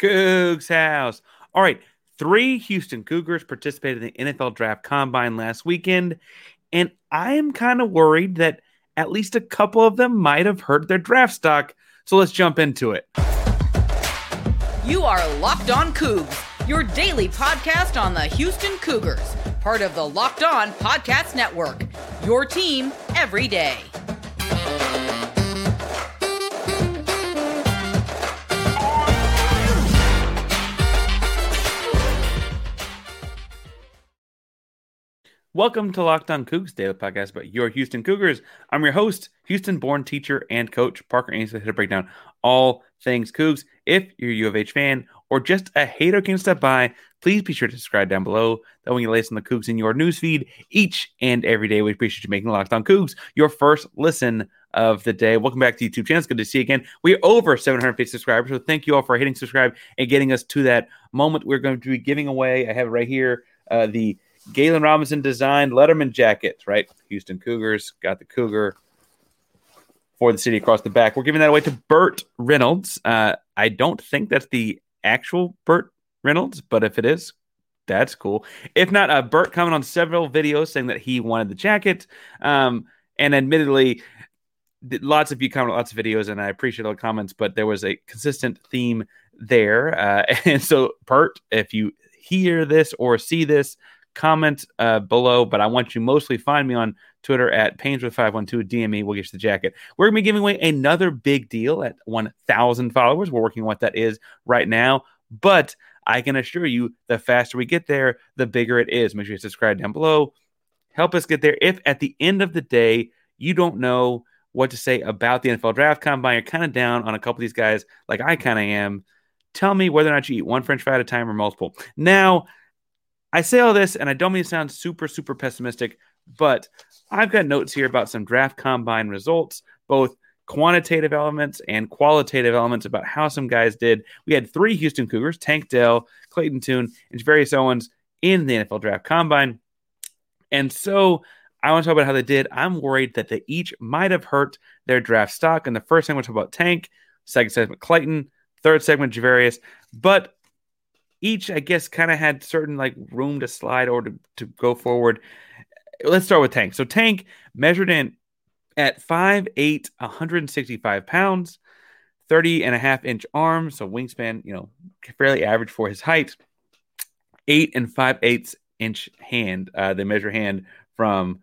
Cougs House. All right. Three Houston Cougars participated in the NFL Draft Combine last weekend. And I am kind of worried that at least a couple of them might have hurt their draft stock. So let's jump into it. You are Locked On Cougs, your daily podcast on the Houston Cougars, part of the Locked On Podcast Network. Your team every day. Welcome to Locked On Cougs Daily Podcast about your Houston Cougars. I'm your host, Houston-born teacher and coach Parker Ainsworth to break down all things Cougs. If you're a U of H fan or just a hater can step by, please be sure to subscribe down below. That when you listen to Cougs in your newsfeed each and every day, we appreciate you making Locked On Cougs your first listen of the day. Welcome back to YouTube channel. It's good to see you again. We're over 750 subscribers, so thank you all for hitting subscribe and getting us to that moment. We're going to be giving away. I have it right here. Uh, the Galen Robinson designed Letterman jacket, right? Houston Cougars got the Cougar for the city across the back. We're giving that away to Burt Reynolds. Uh, I don't think that's the actual Burt Reynolds, but if it is, that's cool. If not, uh, Burt coming on several videos saying that he wanted the jacket. Um, and admittedly, lots of you comment lots of videos, and I appreciate all the comments, but there was a consistent theme there. Uh, and so, Burt, if you hear this or see this, comment uh, below, but I want you mostly find me on Twitter at Painsworth512 DME. We'll get you the jacket. We're going to be giving away another big deal at 1,000 followers. We're working on what that is right now, but I can assure you the faster we get there, the bigger it is. Make sure you subscribe down below. Help us get there. If at the end of the day you don't know what to say about the NFL draft combine, you're kind of down on a couple of these guys, like I kind of am. Tell me whether or not you eat one French fry at a time or multiple. Now, I say all this, and I don't mean to sound super, super pessimistic, but I've got notes here about some draft combine results, both quantitative elements and qualitative elements about how some guys did. We had three Houston Cougars, Tank Dell, Clayton Tune, and Javarius Owens in the NFL draft combine. And so I want to talk about how they did. I'm worried that they each might have hurt their draft stock. And the first segment, we'll talk about Tank, second segment, Clayton, third segment, Javarius. But each, I guess, kind of had certain like room to slide or to, to go forward. Let's start with Tank. So Tank measured in at 5'8, 165 pounds, 30 and a half inch arms, so wingspan, you know, fairly average for his height. Eight and five eighths inch hand. Uh, they measure hand from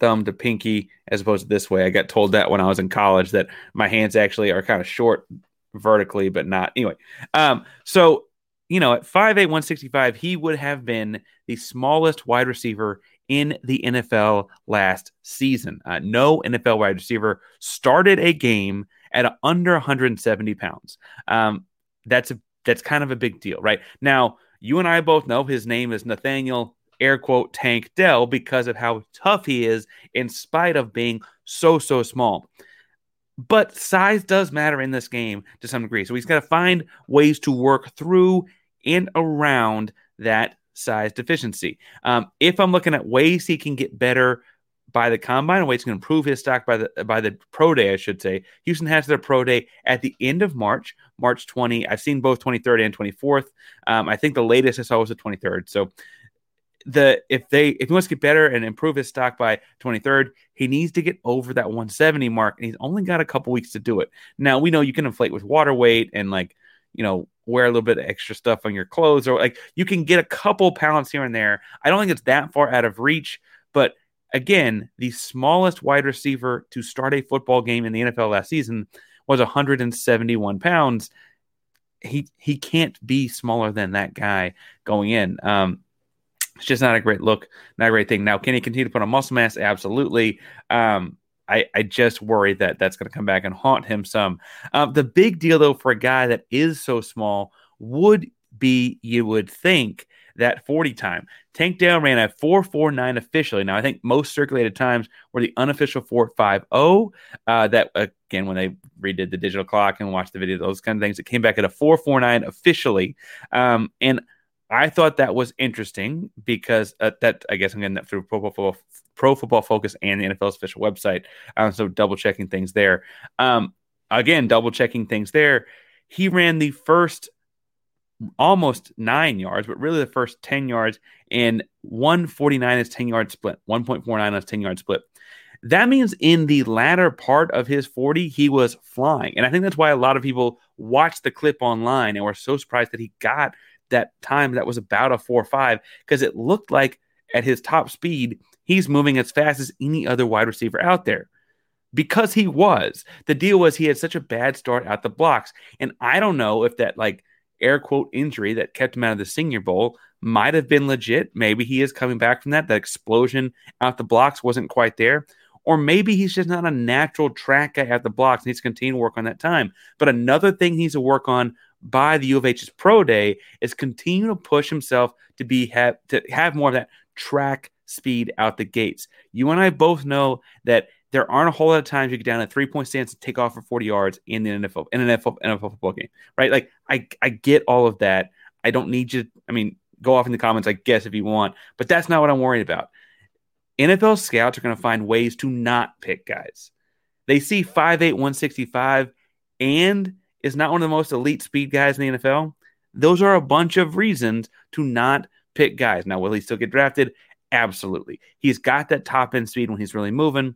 thumb to pinky as opposed to this way. I got told that when I was in college that my hands actually are kind of short vertically, but not anyway. Um, so you know, at 5'8, 165, he would have been the smallest wide receiver in the NFL last season. Uh, no NFL wide receiver started a game at under 170 pounds. Um, that's a that's kind of a big deal, right? Now, you and I both know his name is Nathaniel air quote Tank Dell because of how tough he is in spite of being so so small. But size does matter in this game to some degree. So he's got to find ways to work through and around that size deficiency. Um, if I'm looking at ways he can get better by the combine, ways he can improve his stock by the by the pro day, I should say. Houston has their pro day at the end of March, March 20. I've seen both 23rd and 24th. Um, I think the latest I saw was the 23rd. So the if they if he wants to get better and improve his stock by 23rd, he needs to get over that 170 mark, and he's only got a couple weeks to do it. Now we know you can inflate with water weight and like you know wear a little bit of extra stuff on your clothes or like you can get a couple pounds here and there. I don't think it's that far out of reach, but again, the smallest wide receiver to start a football game in the NFL last season was 171 pounds. He he can't be smaller than that guy going in. Um, it's just not a great look, not a great thing. Now, can he continue to put on muscle mass? Absolutely. Um, I, I just worry that that's going to come back and haunt him some. Um, the big deal, though, for a guy that is so small would be, you would think, that 40 time. Tank Dell ran a 449 officially. Now, I think most circulated times were the unofficial 450. Uh, that, again, when they redid the digital clock and watched the video, those kind of things, it came back at a 449 officially. Um, and I thought that was interesting because uh, that I guess I'm getting that through Pro Football, Pro Football Focus and the NFL's official website. Um, so double checking things there. Um, again, double checking things there. He ran the first almost nine yards, but really the first 10 yards, and 149 is 10 yard split, 1.49 is 10 yard split. That means in the latter part of his 40, he was flying. And I think that's why a lot of people watched the clip online and were so surprised that he got that time that was about a 4 or 5 because it looked like at his top speed, he's moving as fast as any other wide receiver out there because he was. The deal was he had such a bad start out the blocks. And I don't know if that, like, air quote injury that kept him out of the Senior Bowl might have been legit. Maybe he is coming back from that. That explosion out the blocks wasn't quite there. Or maybe he's just not a natural track guy at the blocks needs to continue to work on that time. But another thing he needs to work on by the U of H's pro day is continue to push himself to be have to have more of that track speed out the gates. You and I both know that there aren't a whole lot of times you get down a three point stance and take off for 40 yards in the NFL in an NFL, NFL football game, right? Like I I get all of that. I don't need you. I mean, go off in the comments, I guess, if you want, but that's not what I'm worried about. NFL scouts are going to find ways to not pick guys. They see 5'8, 165 and is not one of the most elite speed guys in the NFL. Those are a bunch of reasons to not pick guys. Now, will he still get drafted? Absolutely. He's got that top end speed when he's really moving.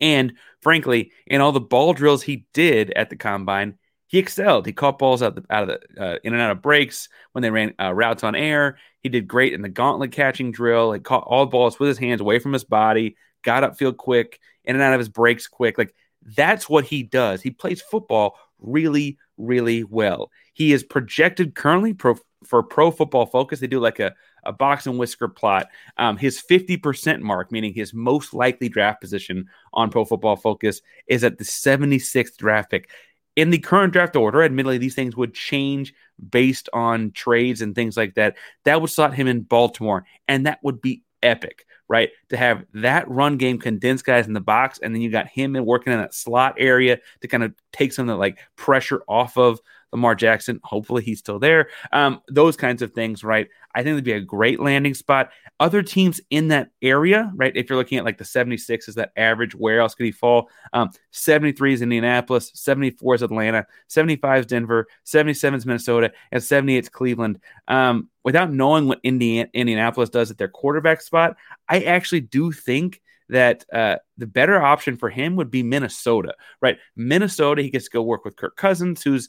And frankly, in all the ball drills he did at the combine, he excelled. He caught balls out, the, out of the uh, in and out of breaks when they ran uh, routes on air. He did great in the gauntlet catching drill. He caught all balls with his hands away from his body. Got upfield quick, in and out of his breaks quick. Like that's what he does. He plays football really, really well. He is projected currently pro, for Pro Football Focus. They do like a a box and whisker plot. Um, his 50% mark, meaning his most likely draft position on Pro Football Focus, is at the 76th draft pick in the current draft order, admittedly, these things would change based on trades and things like that. That would slot him in Baltimore, and that would be epic, right? To have that run game condense guys in the box, and then you got him in working in that slot area to kind of take some of the like pressure off of Lamar Jackson. Hopefully, he's still there. Um, those kinds of things, right? I think it'd be a great landing spot. Other teams in that area, right? If you're looking at like the 76 is that average, where else could he fall? Um, 73 is Indianapolis, 74 is Atlanta, 75 is Denver, 77 is Minnesota, and 78 is Cleveland. Um, without knowing what Indiana, Indianapolis does at their quarterback spot, I actually do think that uh, the better option for him would be Minnesota, right? Minnesota, he gets to go work with Kirk Cousins, who's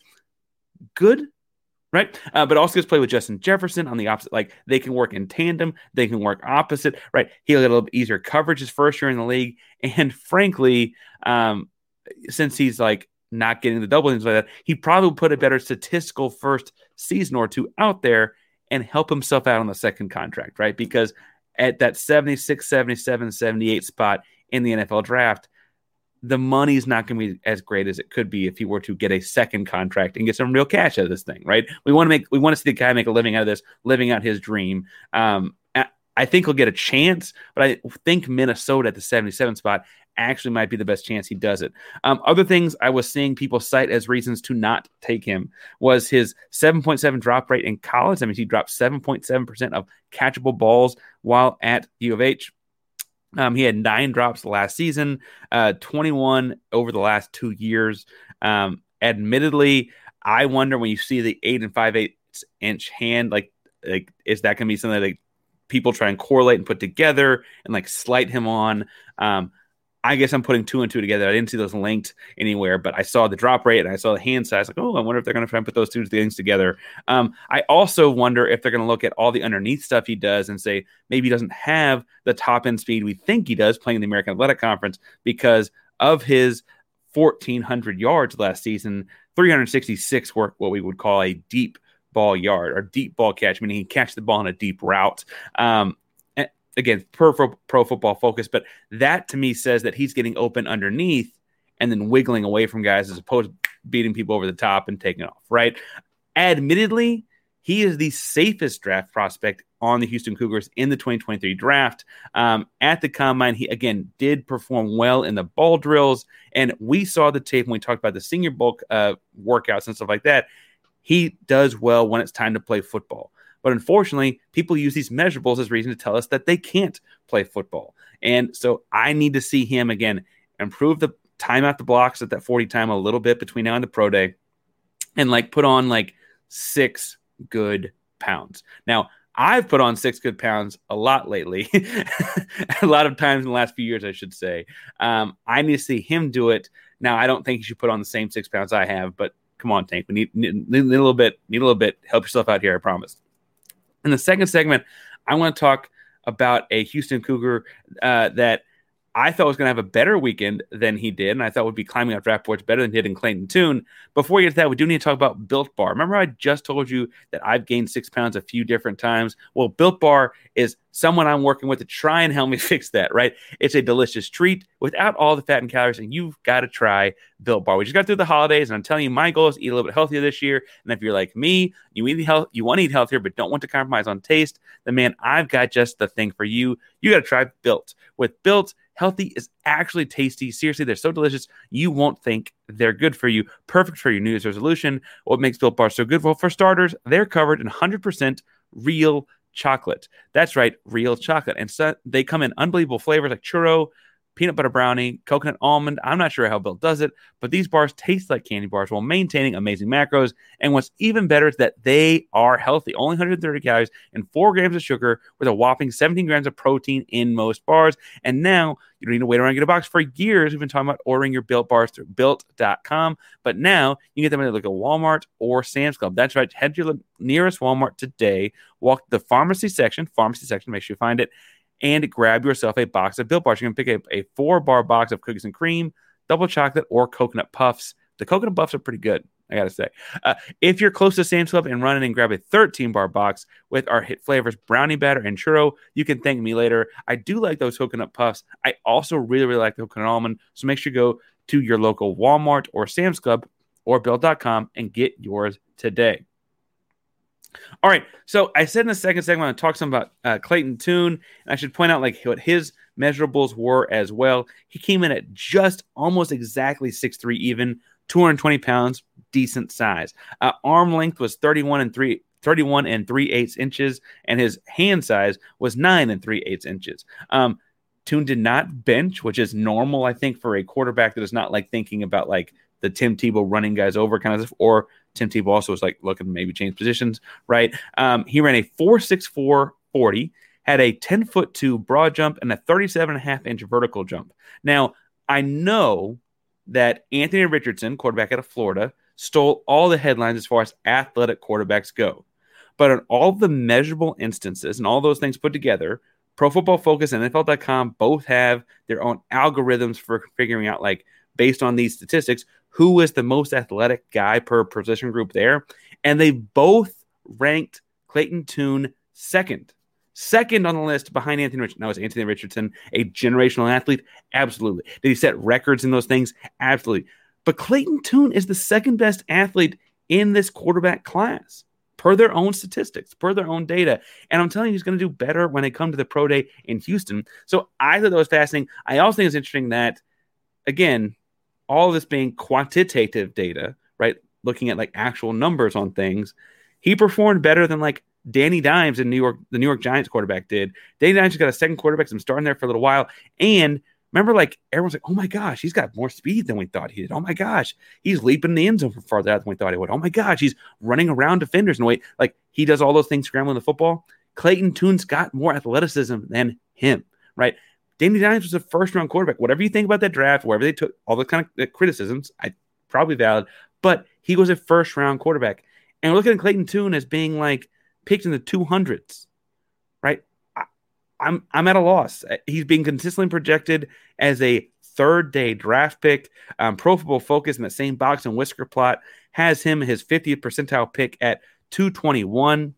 good, right? Uh, but also gets play with Justin Jefferson on the opposite. Like they can work in tandem, they can work opposite, right? He'll get a little easier coverage his first year in the league, and frankly, um, since he's like not getting the double things like that, he probably put a better statistical first season or two out there and help himself out on the second contract, right? Because at that 76, 77, 78 spot in the NFL draft, the money's not going to be as great as it could be if he were to get a second contract and get some real cash out of this thing, right? We want to make we want to see the guy make a living out of this, living out his dream. Um, I think he'll get a chance, but I think Minnesota at the 77 spot actually might be the best chance he does it. Um, other things I was seeing people cite as reasons to not take him was his 7.7 drop rate in college. I mean, he dropped 7.7% of catchable balls while at U of H. Um, he had nine drops last season, uh, 21 over the last two years. Um, admittedly, I wonder when you see the eight and five eighths inch hand, like, like is that going to be something that people try and correlate and put together and like slight him on? Um, I guess I'm putting two and two together. I didn't see those linked anywhere, but I saw the drop rate and I saw the hand size. Like, oh, I wonder if they're going to try and put those two things together. Um, I also wonder if they're going to look at all the underneath stuff he does and say maybe he doesn't have the top end speed we think he does playing in the American Athletic Conference because of his 1,400 yards last season. 366 were what we would call a deep ball yard or deep ball catch, meaning he catch the ball in a deep route. Um, again, per pro football focus, but that to me says that he's getting open underneath and then wiggling away from guys as opposed to beating people over the top and taking off, right? Admittedly, he is the safest draft prospect on the Houston Cougars in the 2023 draft. Um, at the combine, he again did perform well in the ball drills, and we saw the tape when we talked about the Senior Bowl uh, workouts and stuff like that. He does well when it's time to play football. But unfortunately, people use these measurables as reason to tell us that they can't play football. And so I need to see him again improve the time at the blocks at that 40 time a little bit between now and the pro day and like put on like six good pounds. Now, I've put on six good pounds a lot lately, a lot of times in the last few years, I should say. Um, I need to see him do it. Now, I don't think he should put on the same six pounds I have, but come on, Tank. We need, need, need a little bit, need a little bit. Help yourself out here, I promise. In the second segment, I want to talk about a Houston Cougar uh, that I thought was going to have a better weekend than he did, and I thought would be climbing up draft boards better than he did in Clayton Tune. Before we get to that, we do need to talk about Built Bar. Remember, I just told you that I've gained six pounds a few different times. Well, Built Bar is someone I'm working with to try and help me fix that. Right? It's a delicious treat without all the fat and calories, and you've got to try Built Bar. We just got through the holidays, and I'm telling you, my goal is eat a little bit healthier this year. And if you're like me, you eat health, you want to eat healthier, but don't want to compromise on taste, then man, I've got just the thing for you. You got to try Built. With Built Healthy is actually tasty. Seriously, they're so delicious. You won't think they're good for you. Perfect for your New Year's resolution. What makes Built Bar so good? Well, for starters, they're covered in 100% real chocolate. That's right, real chocolate. And so they come in unbelievable flavors like churro, peanut butter brownie, coconut almond. I'm not sure how Built does it, but these bars taste like candy bars while maintaining amazing macros. And what's even better is that they are healthy. Only 130 calories and 4 grams of sugar with a whopping 17 grams of protein in most bars. And now you don't need to wait around and get a box. For years, we've been talking about ordering your Built bars through built.com, but now you can get them at like a Walmart or Sam's Club. That's right. Head to your nearest Walmart today, walk to the pharmacy section, pharmacy section, make sure you find it and grab yourself a box of Built Bars. You can pick a, a four bar box of cookies and cream, double chocolate, or coconut puffs. The coconut puffs are pretty good, I gotta say. Uh, if you're close to Sam's Club and running and grab a 13 bar box with our hit flavors brownie batter and churro, you can thank me later. I do like those coconut puffs. I also really, really like the coconut almond. So make sure you go to your local Walmart or Sam's Club or Built.com and get yours today. All right. So I said in the second segment, I talk some about uh, Clayton Tune, and I should point out like what his measurables were as well. He came in at just almost exactly six three, even 220 pounds, decent size. Uh, arm length was 31 and three. 31 and 3 eighths inches, and his hand size was 9 and 3 eighths inches. Um, Tune did not bench, which is normal, I think, for a quarterback that is not like thinking about like the Tim Tebow running guys over kind of, stuff, or Tim Tebow also was like looking maybe change positions, right? Um, he ran a 4.64 40, had a 10 foot two broad jump and a 37 and a half inch vertical jump. Now, I know that Anthony Richardson, quarterback out of Florida, stole all the headlines as far as athletic quarterbacks go. But in all the measurable instances and all those things put together, Pro Football Focus and NFL.com both have their own algorithms for figuring out, like, based on these statistics, who was the most athletic guy per position group there. And they both ranked Clayton Tune second. Second on the list behind Anthony Richardson. Now, is Anthony Richardson a generational athlete? Absolutely. Did he set records in those things? Absolutely. But Clayton Tune is the second best athlete in this quarterback class per their own statistics, per their own data. And I'm telling you, he's going to do better when they come to the pro day in Houston. So I thought that was fascinating. I also think it's interesting that, again, all this being quantitative data, right? Looking at like actual numbers on things, he performed better than like Danny Dimes in New York, the New York Giants quarterback did. Danny Dimes got a second quarterback, so I'm starting there for a little while. And remember, like everyone's like, oh my gosh, he's got more speed than we thought he did. Oh my gosh, he's leaping the end zone farther out than we thought he would. Oh my gosh, he's running around defenders and way like he does all those things scrambling the football. Clayton Tune's got more athleticism than him, right? Danny Dimes was a first round quarterback. Whatever you think about that draft, wherever they took all the kind of criticisms, I probably valid, but he was a first round quarterback. And we're looking at Clayton Tune as being like picked in the 200s, right? I, I'm I'm at a loss. He's being consistently projected as a third day draft pick. Um, Pro Football Focus in the same box and whisker plot has him his 50th percentile pick at 221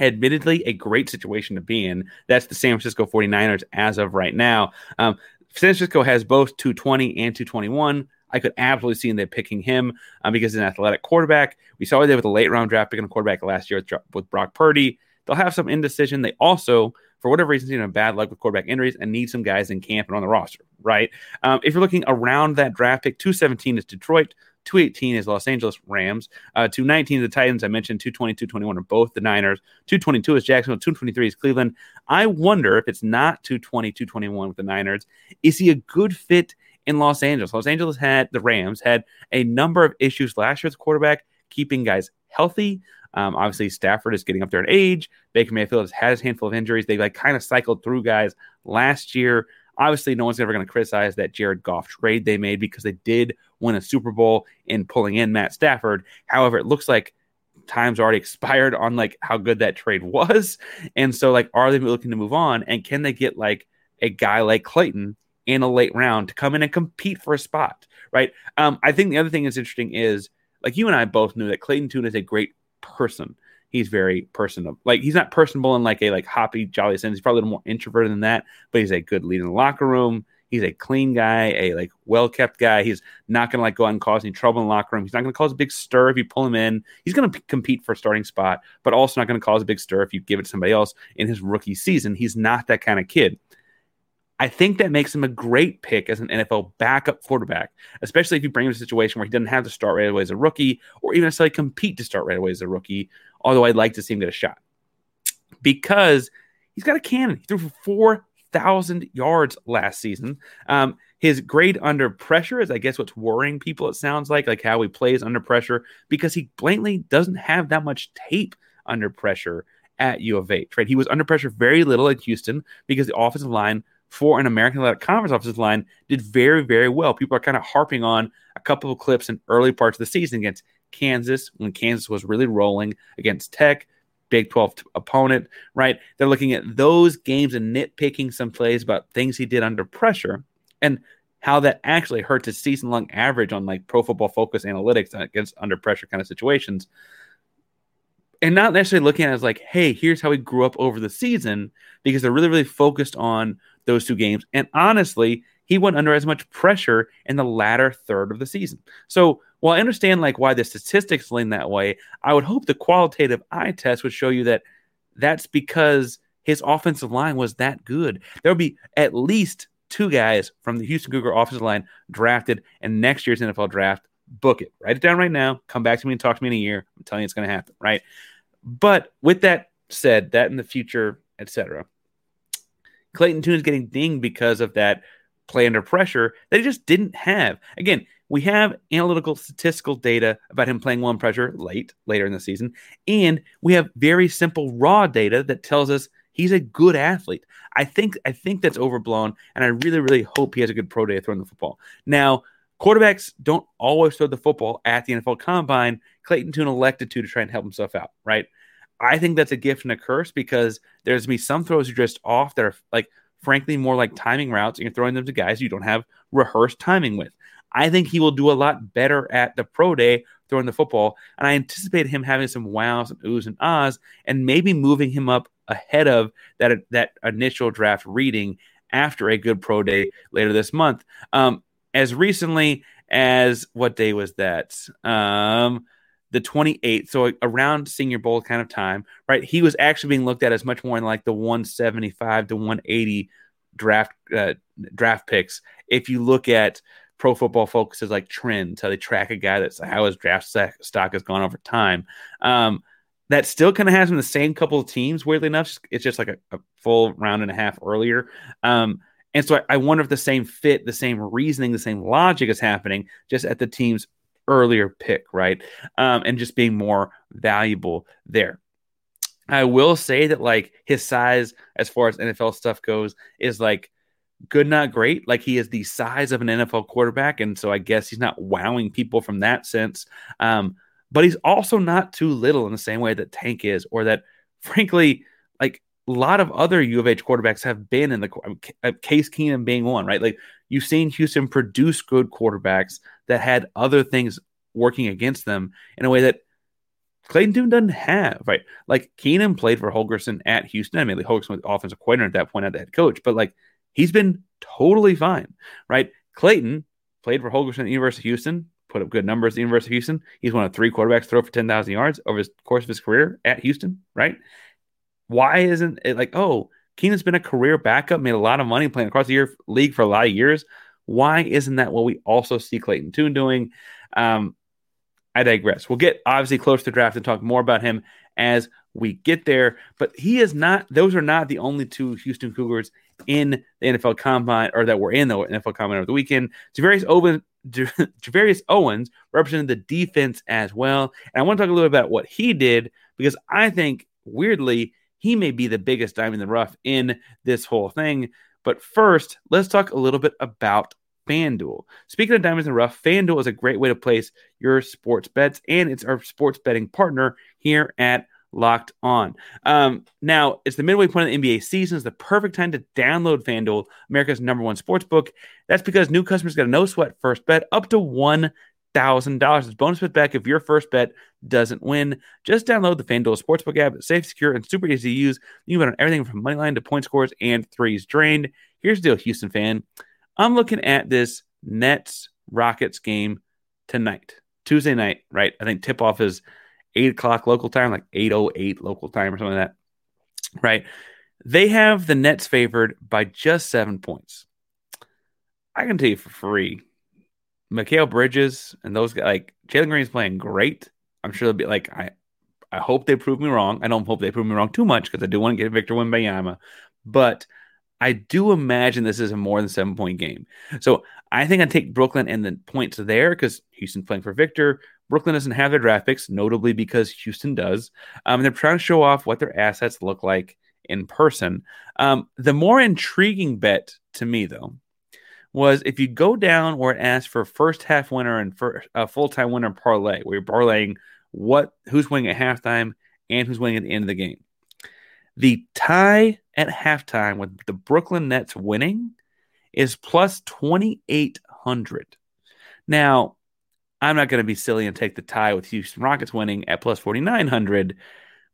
admittedly a great situation to be in. That's the San Francisco 49ers as of right now. Um, San Francisco has both 220 and 221. I could absolutely see them picking him um, because he's an athletic quarterback. We saw they with a late round draft pick a quarterback last year with, with Brock Purdy. They'll have some indecision. They also, for whatever reason, you know, bad luck with quarterback injuries and need some guys in camp and on the roster, right? Um, if you're looking around that draft pick, 217 is Detroit, 218 is Los Angeles Rams. Uh, 219 the Titans. I mentioned 220, 221 are both the Niners. 222 is Jacksonville. 223 is Cleveland. I wonder if it's not 220, 221 with the Niners. Is he a good fit in Los Angeles? Los Angeles had the Rams had a number of issues last year with quarterback, keeping guys healthy. Um, obviously, Stafford is getting up there in age. Baker Mayfield has had his handful of injuries. They like kind of cycled through guys last year. Obviously, no one's ever going to criticize that Jared Goff trade they made because they did win a Super Bowl in pulling in Matt Stafford. However, it looks like time's already expired on like how good that trade was. And so, like, are they looking to move on? And can they get like a guy like Clayton in a late round to come in and compete for a spot? Right. Um, I think the other thing that's interesting is like you and I both knew that Clayton Tune is a great person. He's very personable. Like he's not personable in like a like hoppy, jolly sense. He's probably a little more introverted than that, but he's a good leader in the locker room. He's a clean guy, a like well kept guy. He's not to like go out and cause any trouble in the locker room. He's not to cause a big stir if you pull him in. He's to p- compete for a starting spot, but also not to cause a big stir if you give it to somebody else in his rookie season. He's not that kind of kid. I think that makes him a great pick as an NFL backup quarterback, especially if you bring him to a situation where he doesn't have to start right away as a rookie or even necessarily compete to start right away as a rookie. Although I'd like to see him get a shot because he's got a cannon. He threw for 4,000 yards last season. Um, his grade under pressure is, I guess, what's worrying people, it sounds like, like how he plays under pressure because he blatantly doesn't have that much tape under pressure at U of H, right? He was under pressure very little at Houston because the offensive line for an American Athletic Conference offensive line did very, very well. People are kind of harping on a couple of clips in early parts of the season against Kansas when Kansas was really rolling against Tech, Big 12 opponent, right? They're looking at those games and nitpicking some plays about things he did under pressure and how that actually hurts his season long average on like pro football focus analytics against under pressure kind of situations. And not necessarily looking at it as like, hey, here's how he grew up over the season, because they're really, really focused on those two games. And honestly, he went under as much pressure in the latter third of the season. So while I understand like why the statistics lean that way, I would hope the qualitative eye test would show you that that's because his offensive line was that good. There will be at least two guys from the Houston Cougar offensive line drafted in next year's NFL draft. Book it. Write it down right now. Come back to me and talk to me in a year. I'm telling you it's going to happen, right? But with that said, that in the future, etc. Clayton Tune is getting dinged because of that play under pressure that he just didn't have. Again, we have analytical statistical data about him playing one pressure late, later in the season, and we have very simple raw data that tells us he's a good athlete. I think I think that's overblown, and I really, really hope he has a good pro day throwing the football. Now, quarterbacks don't always throw the football at the NFL Combine. Clayton Tune elected to to try and help himself out, right? I think that's a gift and a curse because there's gonna some throws are just off that are like frankly more like timing routes, and you're throwing them to guys you don't have rehearsed timing with. I think he will do a lot better at the pro day throwing the football, and I anticipate him having some wows and oohs and ahs, and maybe moving him up ahead of that that initial draft reading after a good pro day later this month. Um, as recently as what day was that? Um, the 28th, so around Senior Bowl kind of time, right? He was actually being looked at as much more in like the 175 to 180 draft uh, draft picks. If you look at Pro Football Focus's like trends, how they track a guy that's how his draft stock has gone over time. Um, that still kind of has him the same couple of teams. Weirdly enough, it's just like a, a full round and a half earlier. Um, and so I, I, wonder if the same fit, the same reasoning, the same logic is happening just at the team's earlier pick, right? Um, and just being more valuable there. I will say that like his size, as far as NFL stuff goes, is like good, not great. Like he is the size of an NFL quarterback, and so I guess he's not wowing people from that sense. Um, but he's also not too little in the same way that Tank is, or that, frankly, a lot of other U of H quarterbacks have been in the uh, Case Keenum being one, right? Like you've seen Houston produce good quarterbacks that had other things working against them in a way that Clayton Tune doesn't have, right? Like Keenum played for Holgorsen at Houston. I mean, Holgorsen was offensive coordinator at that point, at the head coach, but like he's been totally fine, right? Clayton played for Holgorsen at the University of Houston, put up good numbers at the University of Houston. He's one of three quarterbacks throw for 10,000 yards over the course of his career at Houston, right? Why isn't it like, oh, Keenum's been a career backup, made a lot of money playing across the year league for a lot of years. Why isn't that what we also see Clayton Tune doing? Um, I digress. We'll get obviously close to draft and talk more about him as we get there. But he is not; those are not the only two Houston Cougars in the NFL Combine or that were in the NFL Combine over the weekend. Javarius Gervarrius Owens represented the defense as well. And I want to talk a little bit about what he did because I think, weirdly, he may be the biggest diamond in the rough in this whole thing. But first, let's talk a little bit about FanDuel. Speaking of diamonds in the rough, FanDuel is a great way to place your sports bets, and it's our sports betting partner here at Locked On. Um, now, it's the midway point of the NBA season. It's the perfect time to download FanDuel, America's number one sports book. That's because new customers get a no sweat first bet up to one thousand dollars. It's bonus bet back if your first bet doesn't win. Just download the FanDuel Sportsbook app. It's safe, secure, and super easy to use. You can bet on everything from money line to point scores and threes drained. Here's the deal, Houston fan. I'm looking at this Nets Rockets game tonight, Tuesday night, right? I think tip off is eight o'clock local time, like 808 local time or something like that, right? They have the Nets favored by just seven points. I can tell you for free, Mikal Bridges and those guys, like Jalen Green is playing great. I'm sure they'll be like, I, I hope they prove me wrong. I don't hope they prove me wrong too much because I do want to get Victor Wembanyama, but I do imagine this is a more than seven point game. So I think I take Brooklyn and the points there because Houston's playing for Victor. Brooklyn doesn't have their draft picks, notably because Houston does. Um, they're trying to show off what their assets look like in person. Um, the more intriguing bet to me, though, was if you go down where it asks for first half winner and a uh, full time winner parlay, where you're parlaying what who's winning at halftime and who's winning at the end of the game. The tie at halftime with the Brooklyn Nets winning is plus 2,800. Now, I'm not going to be silly and take the tie with Houston Rockets winning at plus 4,900,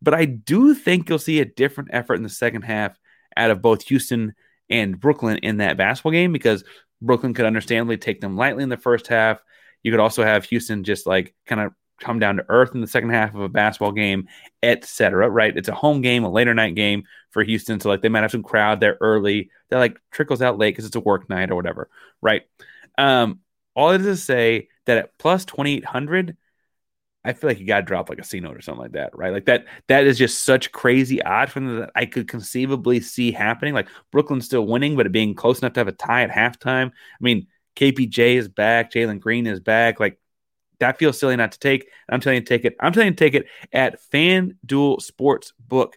but I do think you'll see a different effort in the second half out of both Houston and Brooklyn in that basketball game because Brooklyn could understandably take them lightly in the first half. You could also have Houston just like kind of come down to earth in the second half of a basketball game, etc. Right? It's a home game, a later night game for Houston, so like they might have some crowd there early that like trickles out late because it's a work night or whatever. Right? Um, all it is to say that at plus twenty eight hundred. I feel like you got to drop like a C note or something like that, right? Like that. That is just such crazy odds from that I could conceivably see happening. Like Brooklyn's still winning, but it being close enough to have a tie at halftime. I mean, KPJ is back, Jalen Green is back. Like that feels silly not to take. I'm telling you to take it. I'm telling you to take it at FanDuel Sports Book.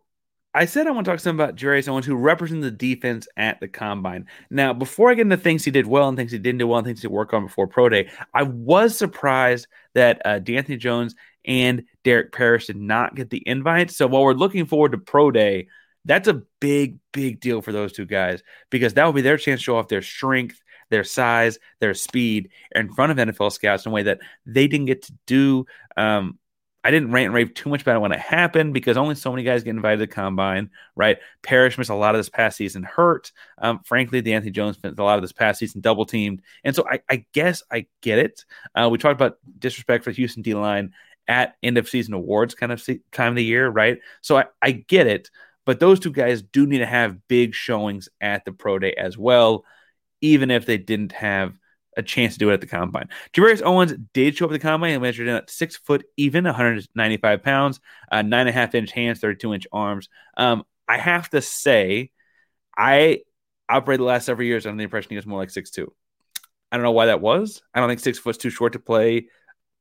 I said I want to talk some about Jerry Owens, who represented the defense at the combine. Now, before I get into things he did well and things he didn't do well and things he worked on before pro day, I was surprised that uh, D'Anthony Jones and Derek Parish did not get the invite. So while we're looking forward to pro day, that's a big, big deal for those two guys because that will be their chance to show off their strength, their size, their speed in front of NFL scouts in a way that they didn't get to do. Um, I didn't rant and rave too much about it when it happened because only so many guys get invited to the combine, right? Parish missed a lot of this past season hurt. Um, frankly, D'Anthony Jones spent a lot of this past season double teamed. And so I, I, guess I get it. Uh, we talked about disrespect for the Houston D line at end of season awards kind of time of the year, right? So I, I get it. But those two guys do need to have big showings at the pro day as well, even if they didn't have a chance to do it at the combine. Gervarrius Owens did show up at the combine and measured in at six foot even, 195 pounds, uh, nine and a half inch hands, 32 inch arms. Um, I have to say, I operated the last several years under the impression he was more like six two. I don't know why that was. I don't think six foot's too short to play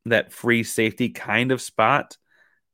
that free safety kind of spot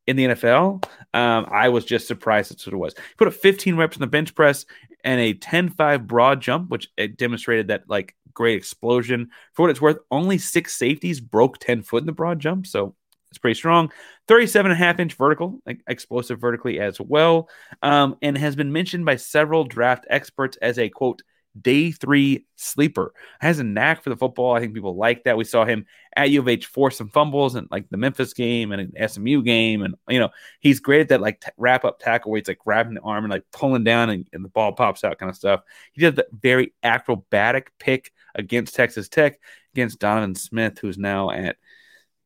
in the NFL. Um, I was just surprised that's what it was. He put up 15 reps on the bench press and a 10-5 broad jump, which it demonstrated that like great explosion. For what it's worth, only six safeties broke 10 foot in the broad jump. So it's pretty strong. 37 and a half inch vertical, like explosive vertically as well. Um, and has been mentioned by several draft experts as a quote, day three sleeper. Has a knack for the football. I think people like that. We saw him at U of H force some fumbles and like the Memphis game and an SMU game. And, you know, he's great at that like t- wrap up tackle where he's like grabbing the arm and like pulling down and, and the ball pops out kind of stuff. He did the very acrobatic pick against Texas Tech, against Donovan Smith, who's now at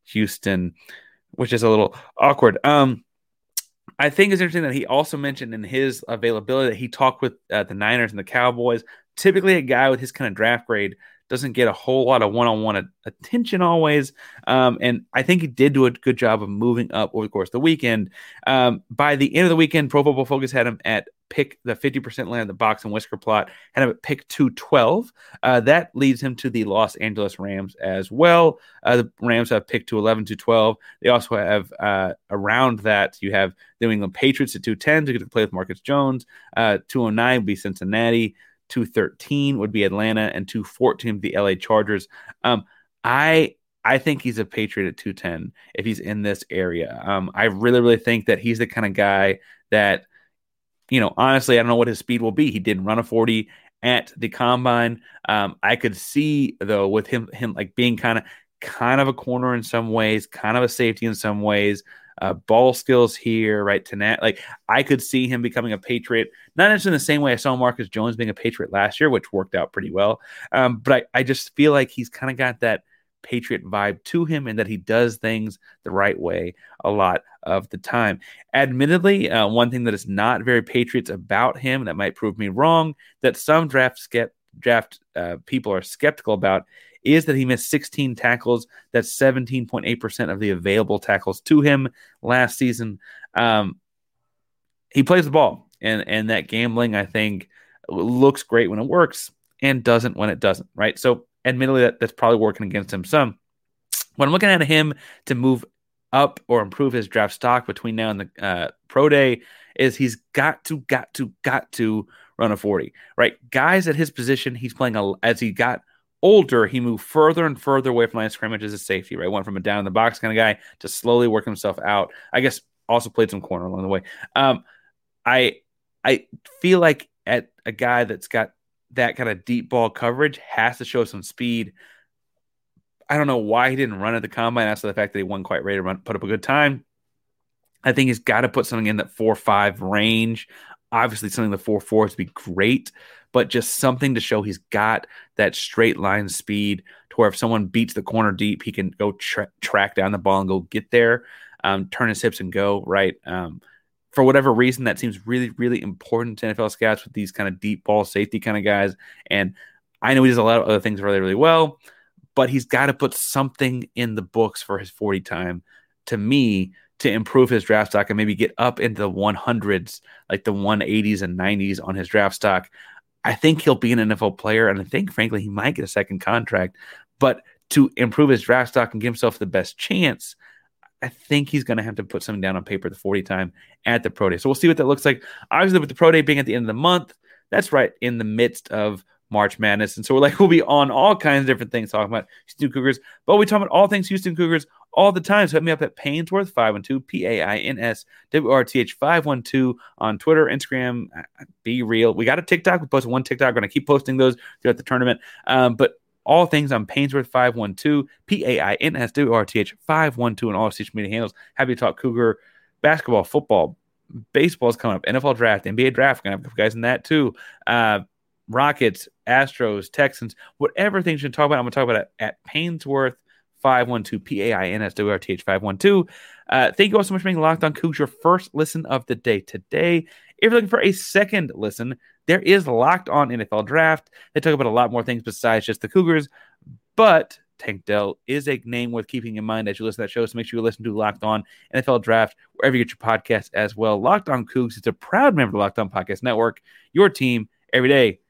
Houston, which is a little awkward. Um, I think it's interesting that he also mentioned in his availability that he talked with uh, the Niners and the Cowboys. Typically, a guy with his kind of draft grade doesn't get a whole lot of one-on-one attention always. Um, and I think he did do a good job of moving up over the course of the weekend. Um, by the end of the weekend, Pro Football Focus had him at pick the 50% land the box and whisker plot, had him at pick 212. Uh, that leads him to the Los Angeles Rams as well. Uh, the Rams have picked to 11 to 12. They also have uh, around that, you have the New England Patriots at 210 to get to play with Marcus Jones. Uh, 209 would be Cincinnati. 213 would be Atlanta, and 214 the LA Chargers. Um, I I think he's a Patriot at 210 if he's in this area. Um, I really, really think that he's the kind of guy that, you know, honestly, I don't know what his speed will be. He didn't run a 40 at the combine. Um, I could see though with him him like being kind of kind of a corner in some ways, kind of a safety in some ways uh, ball skills here, right? Tonight, like I could see him becoming a Patriot, not necessarily in the same way I saw Marcus Jones being a Patriot last year, which worked out pretty well. Um, but I, I just feel like he's kind of got that Patriot vibe to him and that he does things the right way a lot of the time. Admittedly, uh, one thing that is not very Patriots about him that might prove me wrong, that some drafts skep- draft uh, people are skeptical about is that he missed 16 tackles. That's 17.8% of the available tackles to him last season. Um, he plays the ball, and and that gambling I think looks great when it works and doesn't when it doesn't. Right. So admittedly, that, that's probably working against him some. When I'm looking at him to move up or improve his draft stock between now and the uh, pro day, is he's got to, got to, got to run a 40, right? Guys at his position, he's playing a, as he got older, he moved further and further away from line of scrimmage as a safety, right? Went from a down in the box kind of guy to slowly work himself out. I guess also played some corner along the way. Um, I I feel like at a guy that's got that kind of deep ball coverage has to show some speed. I don't know why he didn't run at the combine after the fact that he wasn't quite ready to run, put up a good time. I think he's got to put something in that four five range. Obviously, something the four fours would be great, but just something to show he's got that straight line speed to where if someone beats the corner deep, he can go tra- track down the ball and go get there, um, turn his hips and go right. Um, for whatever reason, that seems really, really important to NFL scouts with these kind of deep ball safety kind of guys. And I know he does a lot of other things really, really well, but he's got to put something in the books for his 40 time to me to improve his draft stock and maybe get up into the 100s, like the 180s and 90s on his draft stock. I think he'll be an NFL player, and I think, frankly, he might get a second contract. But to improve his draft stock and give himself the best chance, I think he's going to have to put something down on paper the 40 time at the Pro Day. So we'll see what that looks like. Obviously, with the Pro Day being at the end of the month, that's right in the midst of March Madness. And so we're like, we'll be on all kinds of different things talking about Houston Cougars, but we talk about all things Houston Cougars all the time. So hit me up at Painsworth 512, P A I N S W R T H 512 on Twitter, Instagram. Uh, be real. We got a TikTok. We posted one TikTok. We're going to keep posting those throughout the tournament. Um, but all things on Painsworth 512, P A I N S W R T H 512 on all social media handles. Happy to talk Cougar basketball, football, baseball is coming up, NFL draft, NBA draft. Going to have guys in that too. Uh, Rockets, Astros, Texans, whatever things you talk about, I'm going to talk about it at Painsworth 512 P A I N S W R T H 512. Uh, thank you all so much for making Locked On Cougs your first listen of the day today. If you're looking for a second listen, there is Locked On NFL Draft. They talk about a lot more things besides just the Cougars, but Tank Dell is a name worth keeping in mind as you listen to that show. So make sure you listen to Locked On NFL Draft wherever you get your podcast as well. Locked On Cougs is a proud member of the Locked On Podcast Network, your team every day